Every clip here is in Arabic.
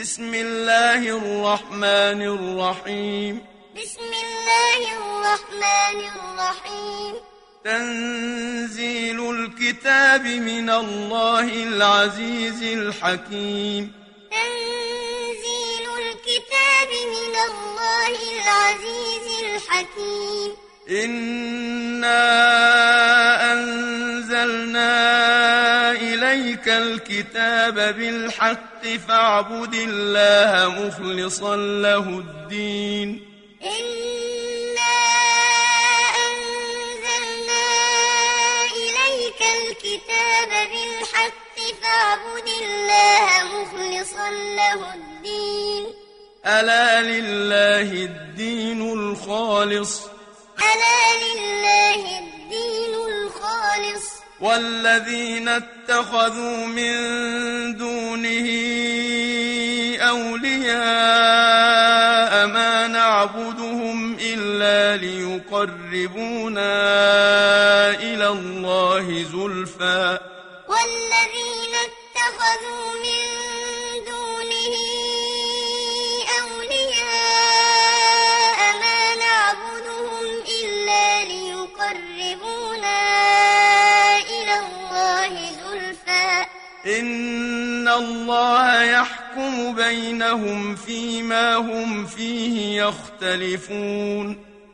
بسم الله الرحمن الرحيم. بسم الله الرحمن الرحيم. تنزيل الكتاب من الله العزيز الحكيم. تنزيل الكتاب من الله العزيز الحكيم. إنا أنزلنا إليك الكتاب بالحق فاعبد الله مخلصا له الدين. إنا أنزلنا إليك الكتاب بالحق فاعبد الله مخلصا له الدين. ألا لله الدين الخالص؟ ألا لله الدين الخالص؟ والذين اتخذوا من دونه أولياء ما نعبدهم إلا ليقربونا إلى الله زلفى. والذين اتخذوا من إن الله يحكم بينهم فيما هم فيه يختلفون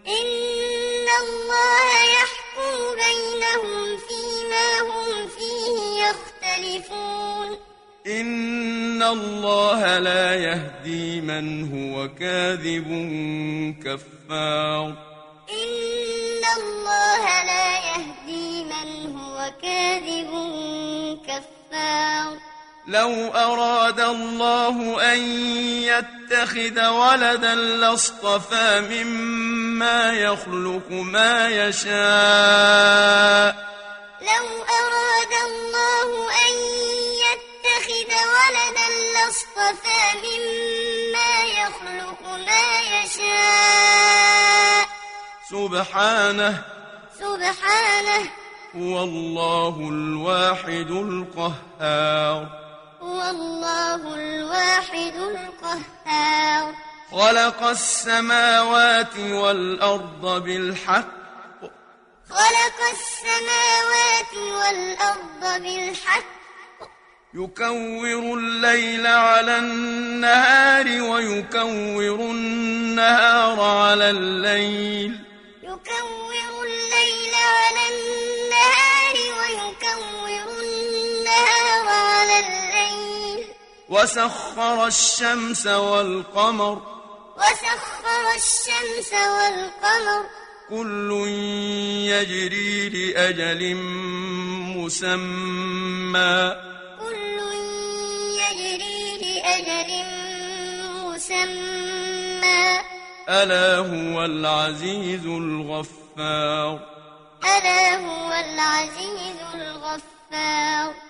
إن الله يحكم بينهم فيما هم فيه يختلفون إن الله لا يهدي من هو كاذب كفار إن الله لا يهدي من هو كاذب كفار لو أراد الله أن يتخذ ولدا لاصطفى مما يخلق ما يشاء. لو أراد الله أن يتخذ ولدا لاصطفى مما يخلق ما يشاء. سبحانه. سبحانه. هو الله الواحد القهار. هو الله الواحد القهار. خلق السماوات والأرض بالحق. خلق السماوات والأرض بالحق. يكور الليل على النهار ويكور النهار على الليل. يكور الليل وسخر الشمس والقمر. وسخر الشمس والقمر. كل يجري لأجل مسمى. كل يجري لأجل مسمى. ألا هو العزيز الغفار. ألا هو العزيز الغفار.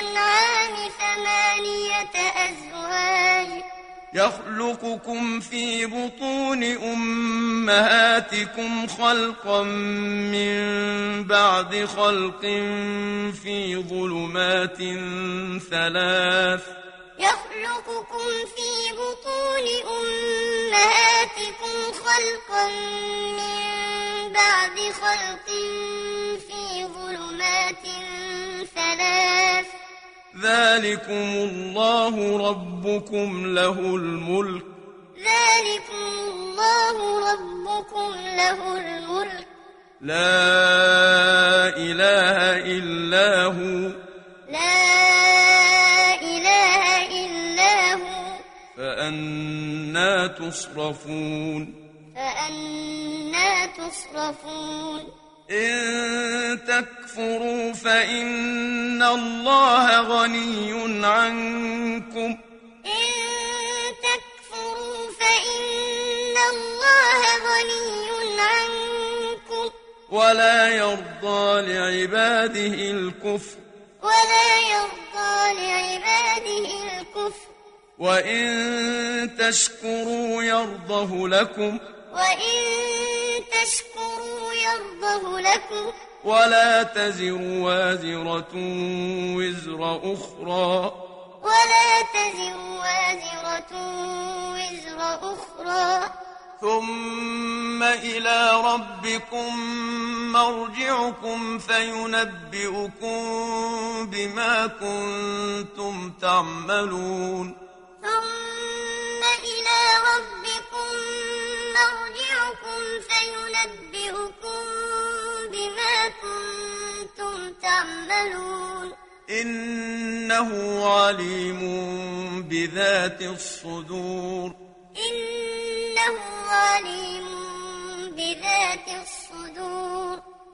الأنعام ثمانية أزواج. يخلقكم في بطون أمهاتكم خلقا من بعد خلق في ظلمات ثلاث. يخلقكم في بطون أمهاتكم خلقا من بعد خلق ذلكم الله ربكم له الملك ذلكم الله ربكم له الملك لا إله إلا هو لا إله إلا هو فأنا تصرفون فأنا تصرفون إن تكفروا فإن الله غني عنكم. إن تكفروا فإن الله غني عنكم. ولا يرضى لعباده الكفر. ولا يرضى لعباده الكفر. وإن تشكروا يرضه لكم. وإن تشكروا يرضه لكم. ولا تزر وازرة وزر أخرى. ولا تزر وازرة وزر أخرى. ثم إلى ربكم مرجعكم فينبئكم بما كنتم تعملون. تعملون إنه عليم بذات الصدور. إنه عليم بذات الصدور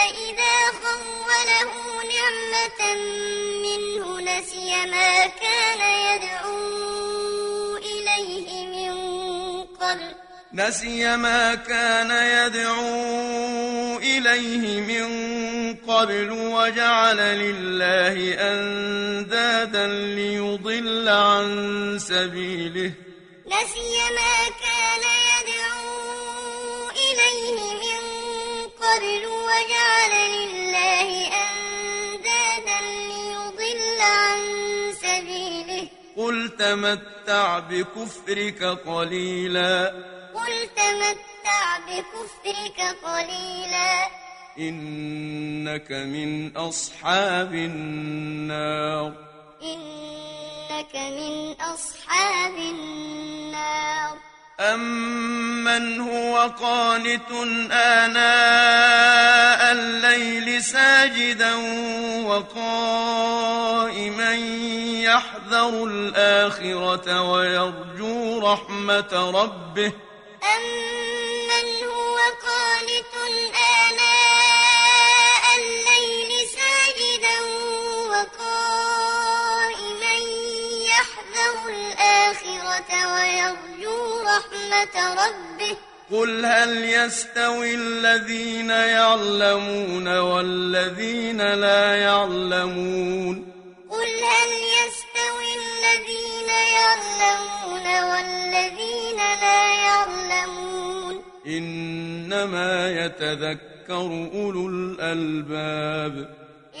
ثم إذا خوله نعمة منه نسي ما كان يدعو إليه من قبل. نسي ما كان يدعو إليه من قبل وجعل لله أندادا ليضل عن سبيله. نسي ما كان يدعو إليه من قبل وجعل لله أندادا ليضل عن سبيله. قل تمتع بكفرك قليلا. قل تمتع بكفرك قليلا. إنك من أصحاب النار. إنك من أصحاب النار. أمن هو قانت آناء الليل ساجدا وقائما يحذر الآخرة ويرجو رحمة ربه أمن هو قانت آناء الليل ساجدا وقائما يحذر الآخرة ويرجو رحمة ربه. قل هل يستوي الذين يعلمون والذين لا يعلمون؟ قل هل يستوي الذين يعلمون والذين لا يعلمون؟ إنما يتذكر أولو الألباب.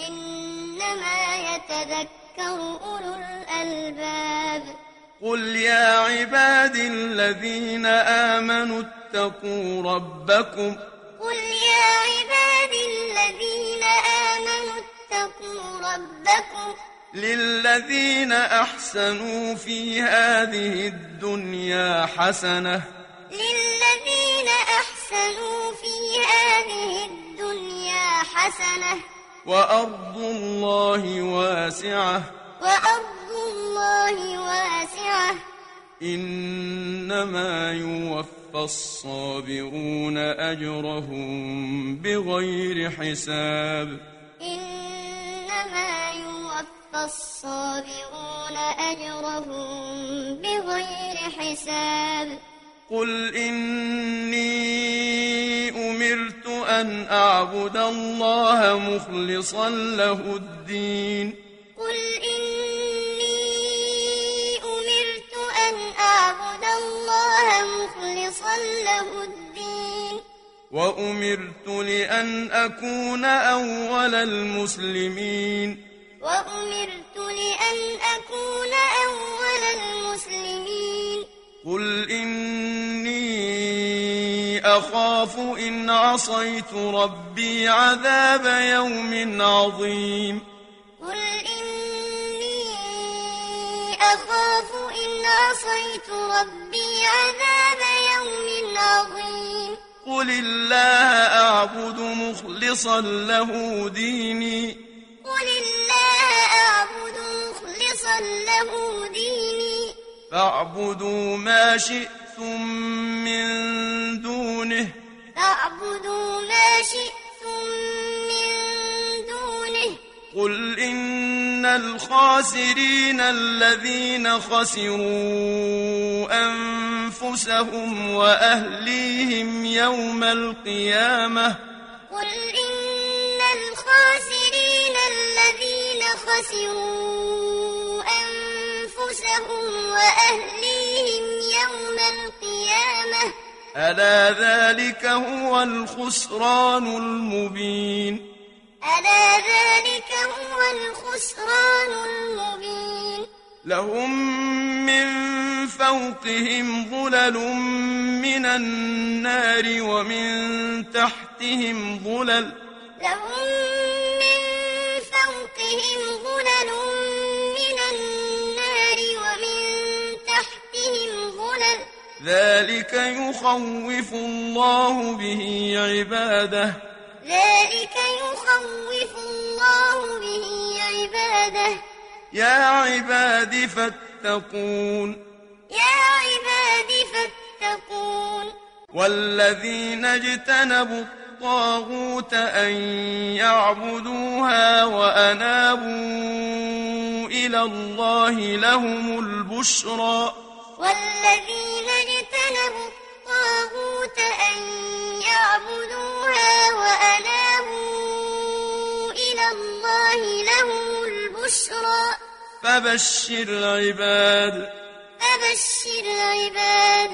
إنما يتذكر أولو الألباب. قل يا عباد الذين آمنوا اتقوا ربكم قل يا عباد الذين آمنوا اتقوا ربكم للذين أحسنوا في هذه الدنيا حسنة للذين أحسنوا في هذه الدنيا حسنة وأرض الله واسعة وأرض الله واسعة. إنما يوفى الصابرون أجرهم بغير حساب. إنما يوفى الصابرون أجرهم بغير حساب. قل إني أمرت أن أعبد الله مخلصا له الدين. قل إني الله مخلصا له الدين. وأمرت لأن أكون أول المسلمين. وأمرت لأن أكون أول المسلمين. قل إني أخاف إن عصيت ربي عذاب يوم عظيم. قل إني أخاف إن عصيت ربي عذاب يوم عظيم. قل الله أعبد مخلصا مخلصا له ديني. قل الله أعبد مخلصا له ديني. فاعبدوا ما شئتم من دونه. فاعبدوا ما شئتم قل إن الخاسرين الذين خسروا أنفسهم وأهليهم يوم القيامة قل إن الخاسرين الذين خسروا أنفسهم وأهليهم يوم القيامة ألا ذلك هو الخسران المبين ألا ذلك هو الخسران المبين لهم من فوقهم ظلل من النار ومن تحتهم ظلل لهم من فوقهم ظلل من النار ومن تحتهم ظلل ذلك يخوف الله به عباده ذلك يخوف الله به عباده. يا عباد فاتقون. يا عباد فاتقون. والذين اجتنبوا الطاغوت أن يعبدوها وأنابوا إلى الله لهم البشرى. والذين اجتنبوا الطاغوت أن يعبدوها وأنابوا إلى الله لهم البشرى. فبشر عباد فبشر عباد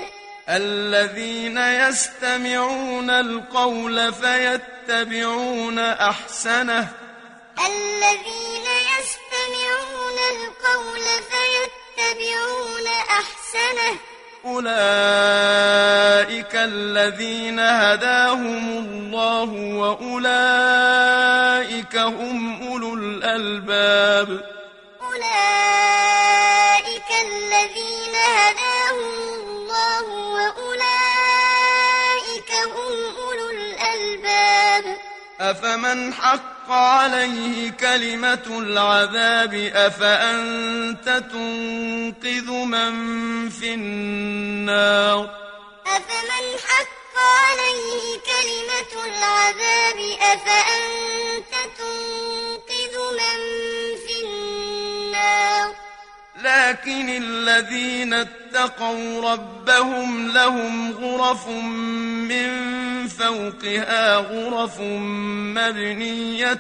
الذين يستمعون القول فيتبعون أحسنه. الذين يستمعون القول فيتبعون أحسنه. أولئك الذين هداهم الله وأولئك هم أولو الألباب أولئك الذين هداهم الله وأولئك هم أولو أفمن حق عليه كلمة العذاب أفأنت تنقذ من في النار؟ أفمن حق عليه كلمة العذاب أفأنت تنقذ من في النار؟ لكن الذين اتقوا ربهم لهم غرف من فوقها غرف مبنية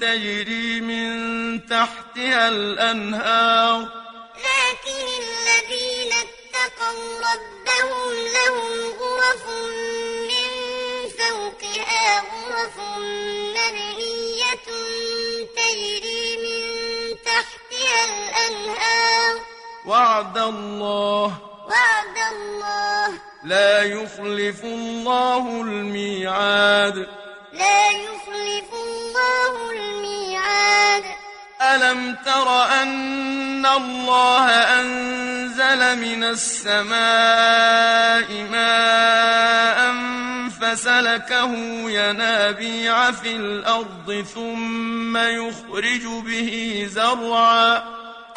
تجري من تحتها الأنهار. لكن الذين اتقوا ربهم لهم غرف من فوقها غرف مبنية تجري من تحتها الأنهار. وعد الله. وعد الله. لا يخلف الله الميعاد. لا يخلف الله الميعاد. ألم تر أن الله أنزل من السماء ماء فسلكه ينابيع في الأرض ثم يخرج به زرعا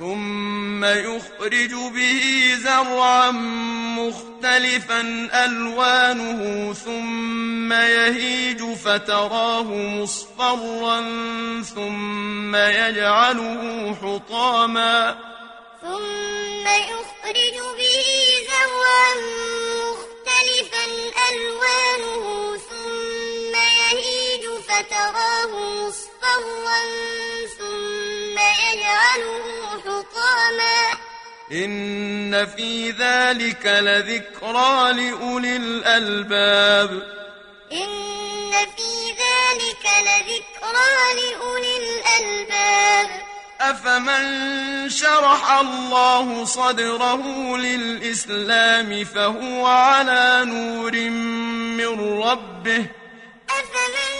ثم يخرج به زرعا مختلفا ألوانه ثم يهيج فتراه مصفرا ثم يجعله حطاما ثم يخرج به زرعا مختلفا ألوانه ثم يهيج فتراه مصفرا ثم يجعله حطاما. إن في ذلك لذكرى لأولي الألباب. إن في ذلك لذكرى لأولي الألباب. أفمن شرح الله صدره للإسلام فهو على نور من ربه. أفمن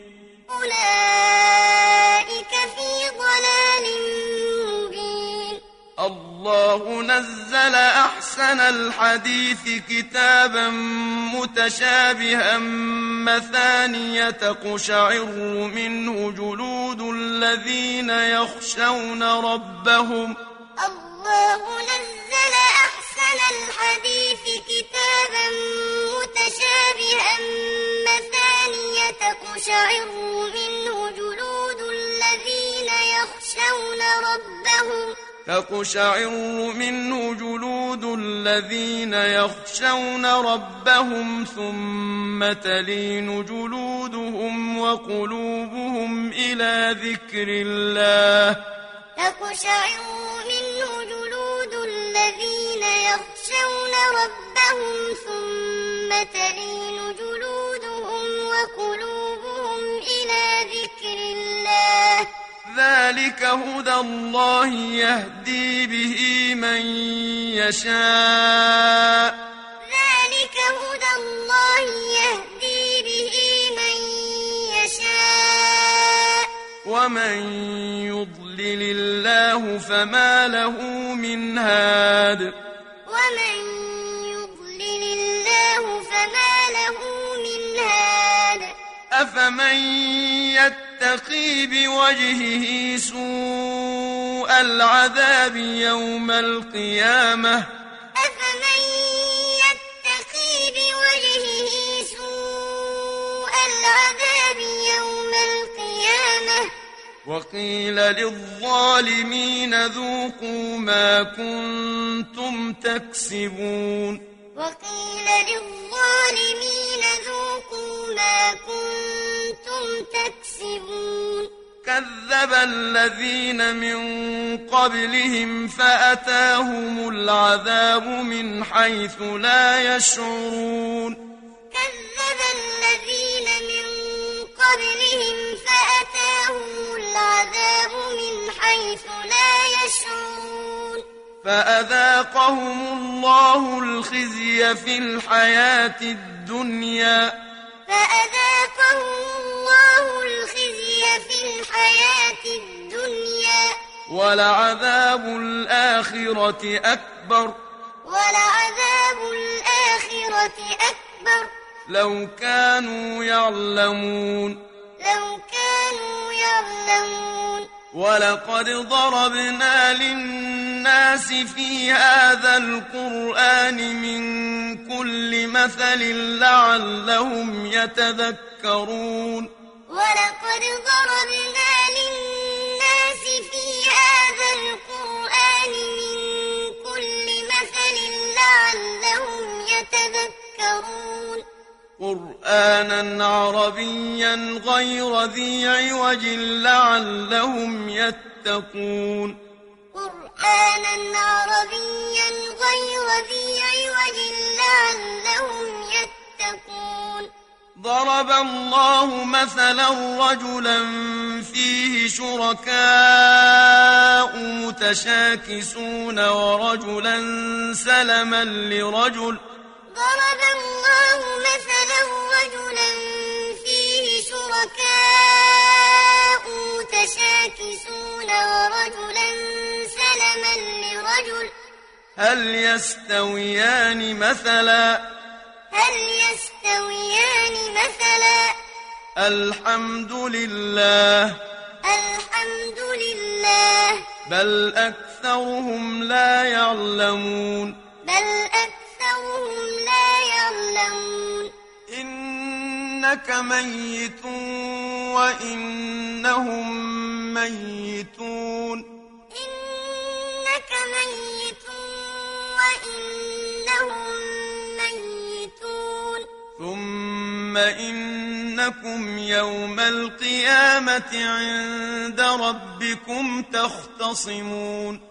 الله نزل أحسن الحديث كتابا متشابها مثانية تقشعر منه جلود الذين يخشون ربهم. الله نزل أحسن الحديث كتابا متشابها مثانية تقشعر منه جلود الذين يخشون ربهم. تقشعر منه جلود الذين يخشون ربهم ثم تلين جلودهم وقلوبهم إلى ذكر الله. تقشعر منه جلود الذين يخشون ربهم ثم تلين جلودهم وقلوبهم إلى ذكر الله. ذلك هدى الله يهدي به من يشاء. ذلك هدى الله يهدي به من يشاء. ومن يضلل الله فما له من هاد. ومن يضلل الله فما له من هاد. أفمن يتقي بوجهه سوء العذاب يوم القيامة؟ أفمن يتقي بوجهه سوء العذاب يوم القيامة؟ وقيل للظالمين ذوقوا ما كنتم تكسبون. وقيل للظالمين ذوقوا ما كنتم تكسبون. كذب الذين من قبلهم فأتاهم العذاب من حيث لا يشعرون. كذب الذين من قبلهم فأتاهم العذاب من حيث لا يشعرون. فأذاقهم الله الخزي في الحياة الدنيا. فأذاقهم الله الخزي في الحياة الدنيا. ولعذاب الآخرة أكبر. ولعذاب الآخرة أكبر. لو كانوا يعلمون. لو كانوا يعلمون. ولقد ضربنا للناس في هذا القرآن من كل مثل لعلهم يتذكرون. ولقد ضربنا قرآنا عربيا غير ذي عوج لعلهم يتقون. قرآنا عربيا غير ذي عوج لعلهم يتقون. ضرب الله مثلا رجلا فيه شركاء متشاكسون ورجلا سلما لرجل ضرب الله مثلا رجلا فيه شركاء متشاكسون ورجلا سلما لرجل. هل يستويان مثلا؟ هل يستويان مثلا؟ الحمد لله. الحمد لله. بل أكثرهم لا يعلمون. بل أكثرهم لا يعلمون. إنك ميت وإنهم ميتون. إنك ميت وإنهم ميتون. ثم إن إنكم يوم القيامة عند ربكم تختصمون.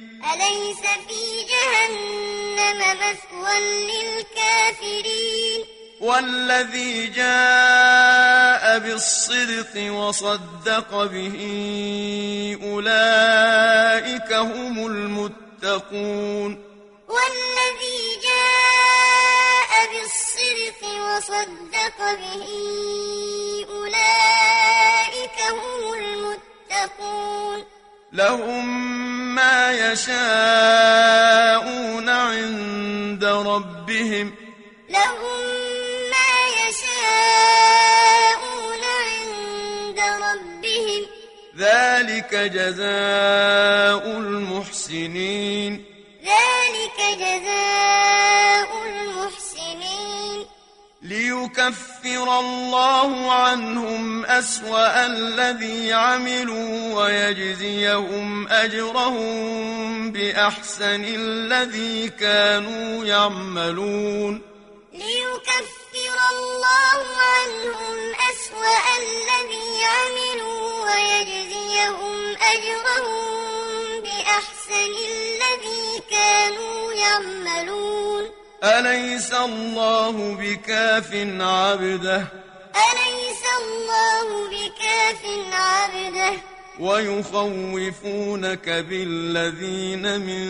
أليس في جهنم مثوى للكافرين؟ والذي جاء بالصدق وصدق به أولئك هم المتقون. والذي جاء بالصدق وصدق به أولئك هم المتقون. لهم ما يشاءون عند ربهم. لهم ما يشاءون عند ربهم. ذلك جزاء المحسنين. الله عنهم أسوأ الذي عملوا ويجزيهم أجرهم بأحسن الذي كانوا يعملون. ليكفر الله عنهم أسوأ الذي عملوا ويجزيهم أجرهم بأحسن الذي كانوا يعملون. أليس الله بكاف عبده؟ أليس الله بكاف عبده؟ ويخوفونك بالذين من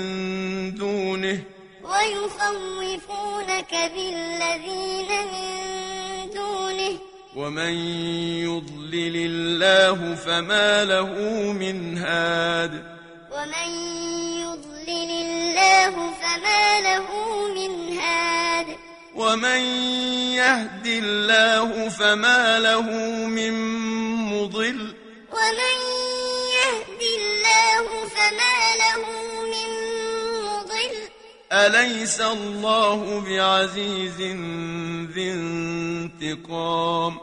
دونه. ويخوفونك بالذين من دونه. ومن يضلل الله فما له من هاد. ومن يضلل الله فما له من هاد. ومن يهد الله فما له من مضل. ومن يهد الله فما له من مضل. أليس الله بعزيز ذي انتقام؟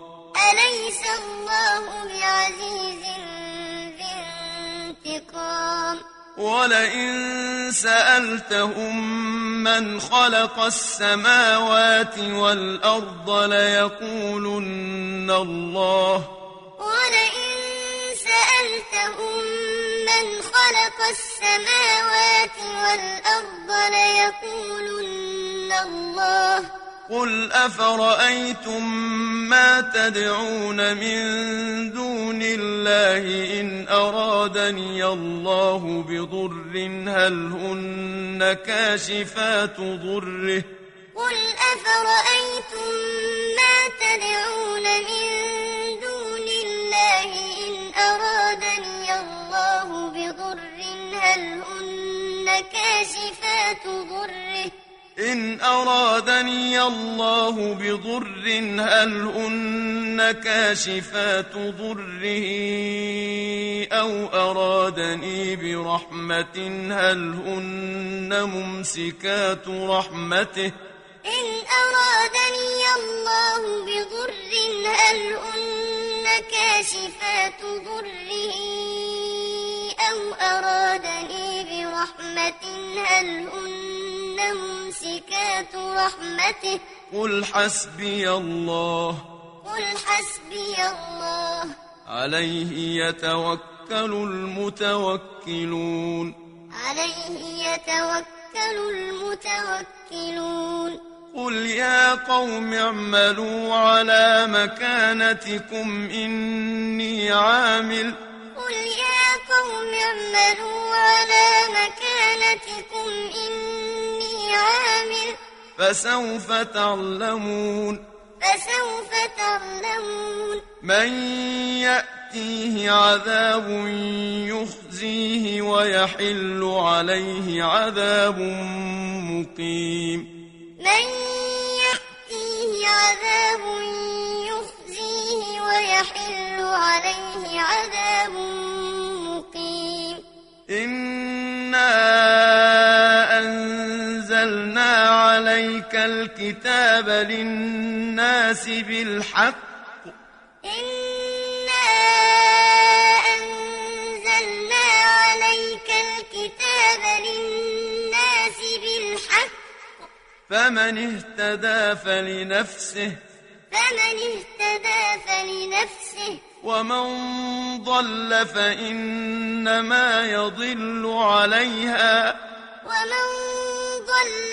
أليس الله بعزيز ذي انتقام؟ ولئن سألتهم من خلق السماوات والأرض ليقولن الله. ولئن سألتهم من خلق السماوات والأرض ليقولن الله. قل أفرأيتم ما تدعون من دون الله إن أرادني الله بضر هل هن كاشفات ضره قل أفرأيتم ما تدعون من دون الله إن أرادني الله بضر هل هن كاشفات ضره إن أرادني الله بضر هل هن كاشفات ضره؟ أو أرادني برحمة هل هن ممسكات رحمته؟ إن أرادني الله بضر هل هن كاشفات ضره؟ أو أرادني برحمة هل ممسكات رحمته. قل حسبي الله. قل حسبي الله. عليه يتوكل المتوكلون. عليه يتوكل المتوكلون. قل يا قوم اعملوا على مكانتكم إني عامل. قل يا قوم اعملوا على مكانتكم إني عامل فسوف تعلمون. فسوف تعلمون. من يأتيه عذاب يخزيه ويحل عليه عذاب مقيم. من يأتيه عذاب يخزيه ويحل عليه عذاب مقيم. إنا عليك الكتاب للناس بالحق. إنا أنزلنا عليك الكتاب للناس بالحق. فمن اهتدى فلنفسه. فمن اهتدى فلنفسه. ومن ضل فإنما يضل عليها. ومن ضل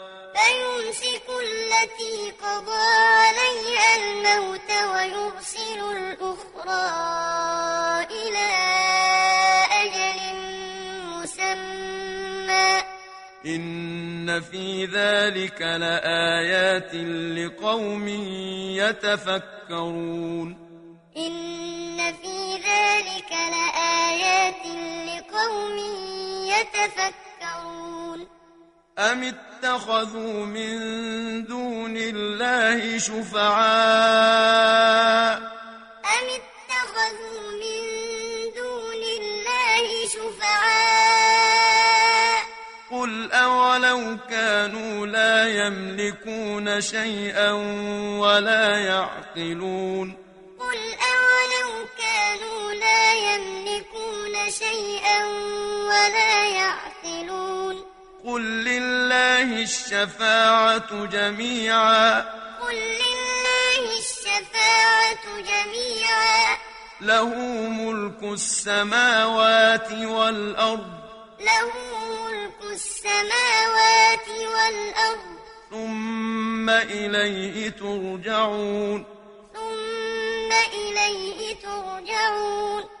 فيمسك التي قضى عليها الموت ويرسل الأخرى إلى أجل مسمى. إن في ذلك لآيات لقوم يتفكرون. إن في ذلك لآيات لقوم يتفكرون. أم اتخذوا من دون الله شفعاء أم اتخذوا من دون الله شفعاء قل أولو كانوا لا يملكون شيئا ولا يعقلون قل أولو كانوا لا يملكون شيئا ولا يعقلون قل لله الشفاعة جميعا. قل لله الشفاعة جميعا. له ملك السماوات والأرض. له ملك السماوات والأرض. ثم إليه ترجعون. ثم إليه ترجعون.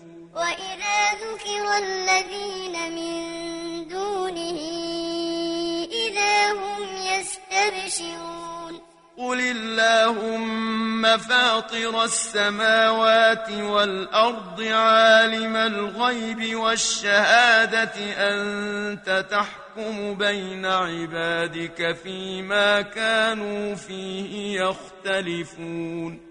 وإذا ذكر الذين من دونه إذا هم يستبشرون. قل اللهم فاطر السماوات والأرض عالم الغيب والشهادة أنت تحكم بين عبادك فيما كانوا فيه يختلفون.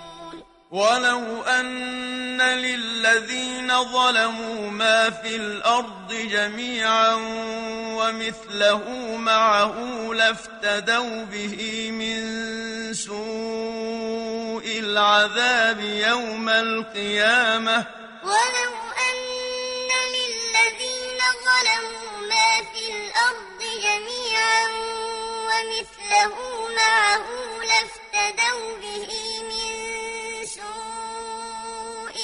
ولو أن للذين ظلموا ما في الأرض جميعا ومثله معه لافتدوا به من سوء العذاب يوم القيامة. ولو أن للذين ظلموا ما في الأرض جميعا ومثله معه لافتدوا به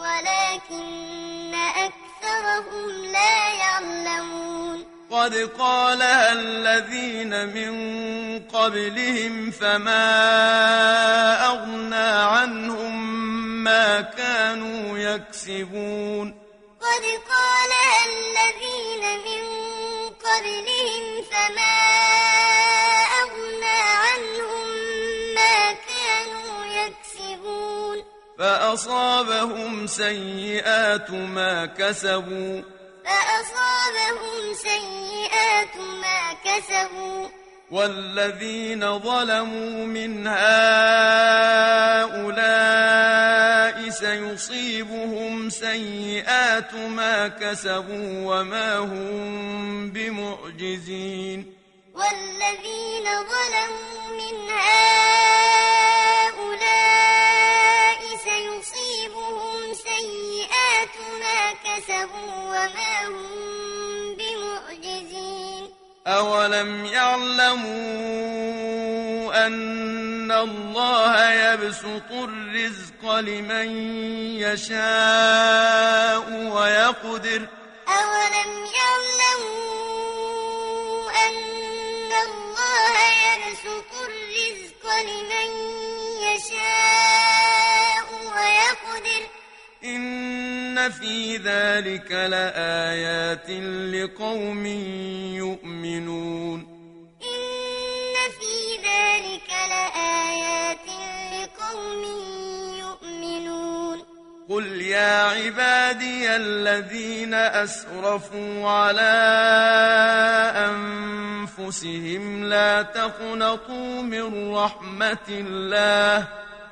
ولكن أكثرهم لا يعلمون. قد قالها الذين من قبلهم فما أغنى عنهم ما كانوا يكسبون. قد قالها الذين من قبلهم فما فأصابهم سيئات ما كسبوا. فأصابهم سيئات ما كسبوا. والذين ظلموا من هؤلاء سيصيبهم سيئات ما كسبوا وما هم بمعجزين. والذين ظلموا من هؤلاء سيصيبهم سيئات ما كسبوا وما هم بمعجزين. أولم يعلموا أن الله يبسط الرزق لمن يشاء ويقدر. أولم يعلموا أن الله يبسط الرزق لمن يشاء إن في ذلك لآيات لقوم يؤمنون إن في ذلك لآيات لقوم يؤمنون قل يا عبادي الذين أسرفوا على أنفسهم لا تقنطوا من رحمة الله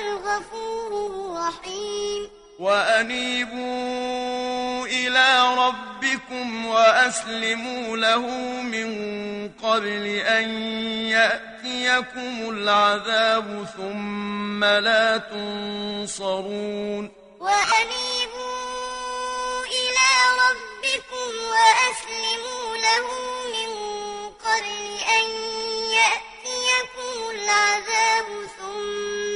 الغفور الرحيم. وأنيبوا إلى ربكم وأسلموا له من قبل أن يأتيكم العذاب ثم لا تنصرون. وأنيبوا إلى ربكم وأسلموا له من قبل أن يأتيكم العذاب ثم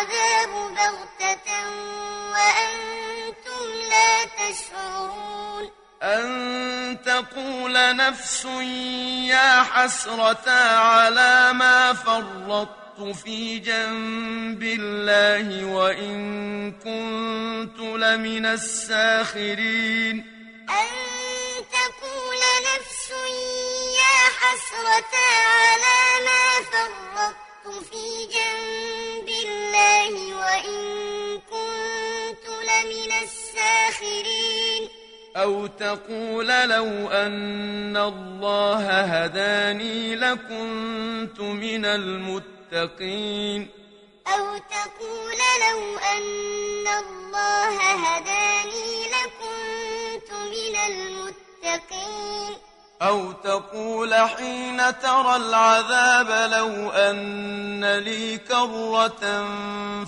العذاب بغتة وأنتم لا تشعرون. أن تقول نفس يا حسرة على ما فرطت في جنب الله وإن كنت لمن الساخرين. أن تقول نفس يا حسرة على ما فرطت في جنب الله وإن كنت لمن الساخرين أو تقول لو أن الله هداني لكنت من المتقين أو تقول لو أن الله هداني لكنت من المتقين أو تقول حين ترى العذاب لو أن لي كرة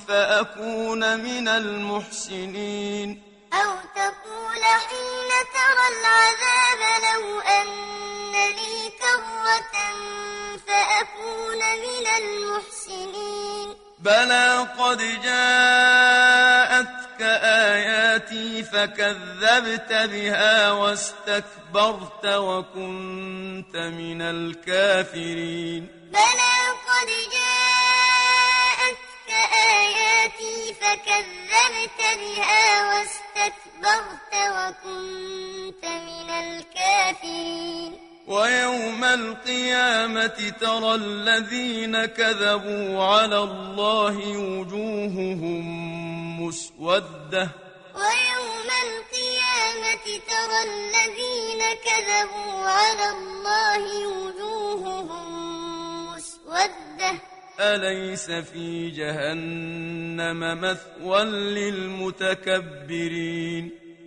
فأكون من المحسنين. أو تقول حين ترى العذاب لو أن لي كرة فأكون من المحسنين. بلى قد جاءتك آياتي فكذبت بها واستكبرت وكنت من الكافرين. بلى قد جاءتك آياتي فكذبت بها واستكبرت وكنت من الكافرين. ويوم القيامة ترى الذين كذبوا على الله وجوههم مسودة. ويوم القيامة ترى الذين كذبوا على الله وجوههم مسودة. أليس في جهنم مثوى للمتكبرين؟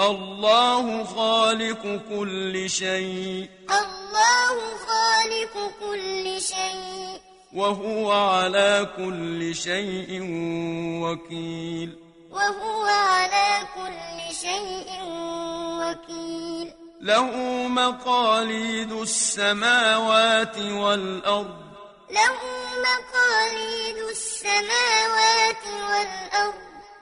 الله خالق كل شيء. الله خالق كل شيء. وهو على كل شيء وكيل. وهو على كل شيء وكيل. له مقاليد السماوات والأرض. له مقاليد السماوات والأرض.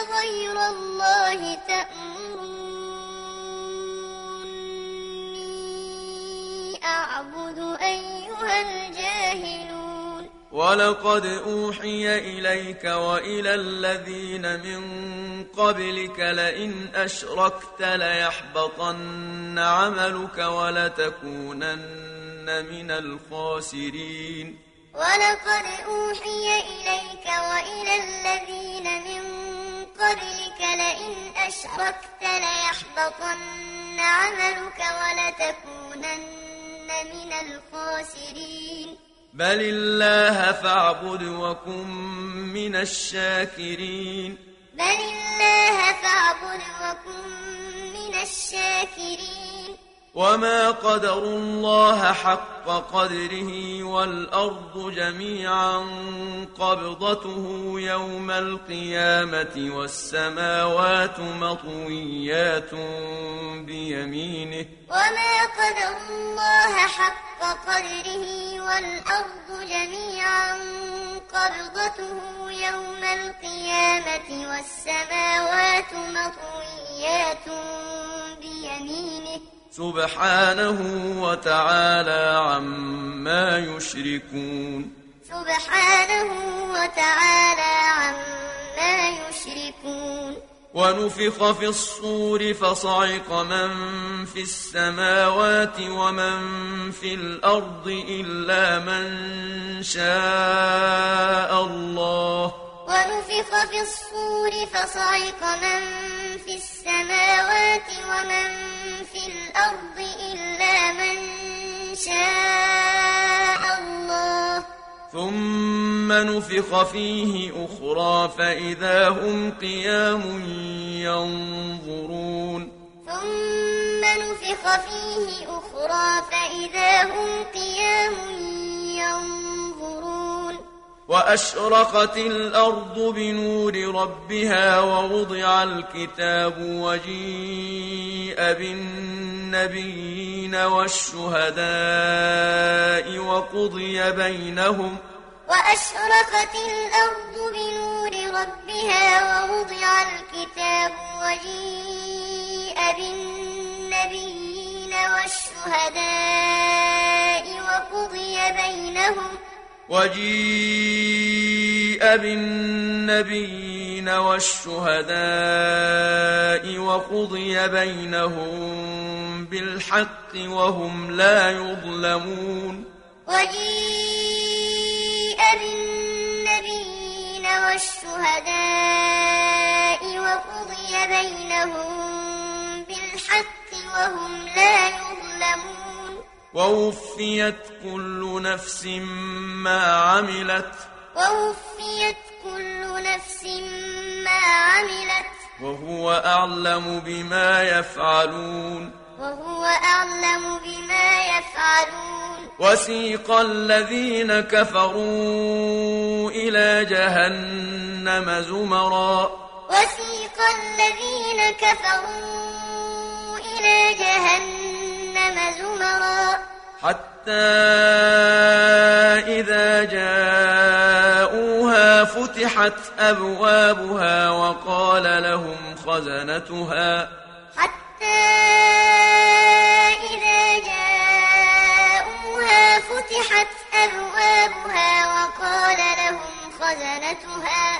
أفغير الله تأمروني. أعبد أيها الجاهلون. ولقد أوحي إليك وإلى الذين من قبلك لئن أشركت ليحبطن عملك ولتكونن من الخاسرين. ولقد أوحي إليك وإلى الذين من قبلك لئن أشركت ليحبطن عملك ولتكونن من الخاسرين. بل الله فاعبد وكن من الشاكرين. بل الله فاعبد وكن من الشاكرين. وما قدروا الله حق قدره والأرض جميعا قبضته يوم القيامة والسماوات مطويات بيمينه وما قدر الله حق قدره والأرض جميعا قبضته يوم القيامة والسماوات مطويات بيمينه سبحانه وتعالى عما يشركون. سبحانه وتعالى عما يشركون. ونفخ في الصور فصعق من في السماوات ومن في الأرض إلا من شاء الله. ونفخ في الصور فصعق من في السماوات ومن في الأرض إلا من شاء الله. ثم نفخ فيه أخرى فإذا هم قيام ينظرون. ثم نفخ فيه أخرى فإذا هم قيام ينظرون. وأشرقت الأرض بنور ربها ووضع الكتاب وجيء بالنبيين والشهداء وقضي بينهم وأشرقت الأرض بنور ربها ووضع الكتاب وجيء بالنبيين والشهداء وقضي بينهم وجيء بالنبيين والشهداء وقضي بينهم بالحق وهم لا يظلمون. وجيء بالنبيين والشهداء وقضي بينهم بالحق وهم لا ووفيت كل نفس ما عملت. ووفيت كل نفس ما عملت. وهو أعلم بما يفعلون. وهو أعلم بما يفعلون. وسيق الذين كفروا إلى جهنم زمرا. وسيق الذين كفروا إلى جهنم زمرا. حتى إذا جاءوها فتحت أبوابها وقال لهم خزنتها. حتى إذا جاءوها فتحت أبوابها وقال لهم خزنتها.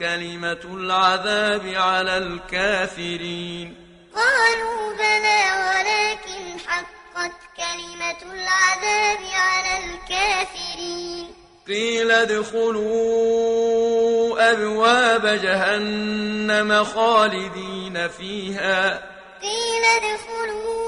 كلمة العذاب على الكافرين. قالوا بلى ولكن حقت كلمة العذاب على الكافرين. قيل ادخلوا أبواب جهنم خالدين فيها. قيل ادخلوا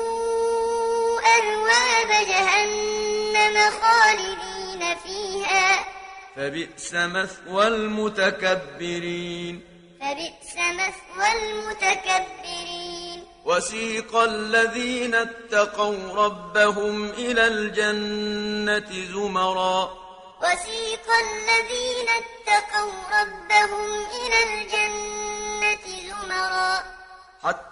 أبواب جهنم خالدين فيها. فبئس مثوى المتكبرين. فبئس مثوى المتكبرين. وسيق الذين اتقوا ربهم إلى الجنة زمرا. وسيق الذين اتقوا ربهم إلى الجنة زمرا. حتى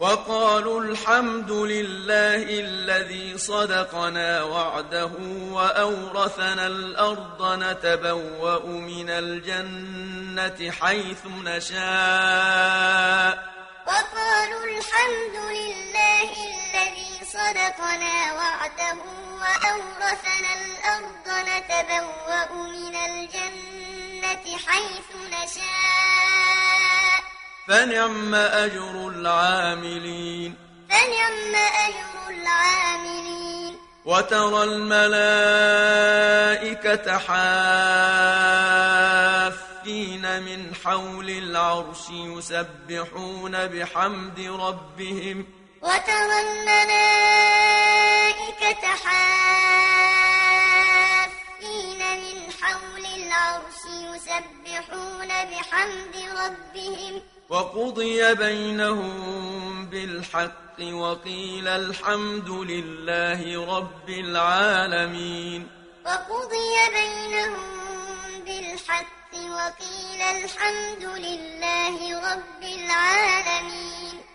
وقالوا الحمد لله الذي صدقنا وعده وأورثنا الأرض نتبوأ من الجنة حيث نشاء. وقالوا الحمد لله الذي صدقنا وعده وأورثنا الأرض نتبوأ من الجنة حيث نشاء. فنعم أجر العاملين. فنعم أجر العاملين. وترى الملائكة حافين من حول العرش يسبحون بحمد ربهم. وترى الملائكة حافين من حول العرش يسبحون بحمد ربهم. وقضي بينهم بالحق وقيل الحمد لله رب العالمين. وقضي بينهم بالحق وقيل الحمد لله رب العالمين.